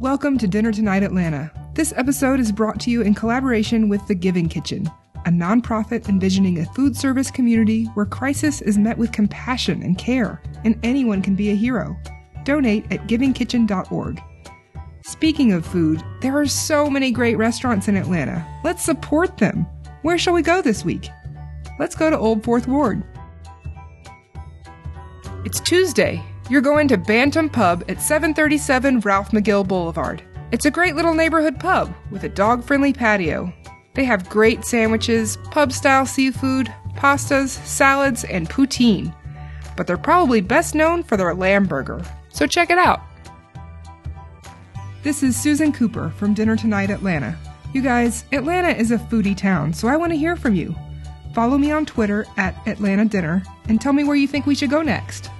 Welcome to Dinner Tonight Atlanta. This episode is brought to you in collaboration with The Giving Kitchen, a nonprofit envisioning a food service community where crisis is met with compassion and care, and anyone can be a hero. Donate at givingkitchen.org. Speaking of food, there are so many great restaurants in Atlanta. Let's support them. Where shall we go this week? Let's go to Old Fourth Ward. It's Tuesday. You're going to Bantam Pub at 737 Ralph McGill Boulevard. It's a great little neighborhood pub with a dog friendly patio. They have great sandwiches, pub style seafood, pastas, salads, and poutine. But they're probably best known for their lamb burger. So check it out. This is Susan Cooper from Dinner Tonight Atlanta. You guys, Atlanta is a foodie town, so I want to hear from you. Follow me on Twitter at Atlanta Dinner and tell me where you think we should go next.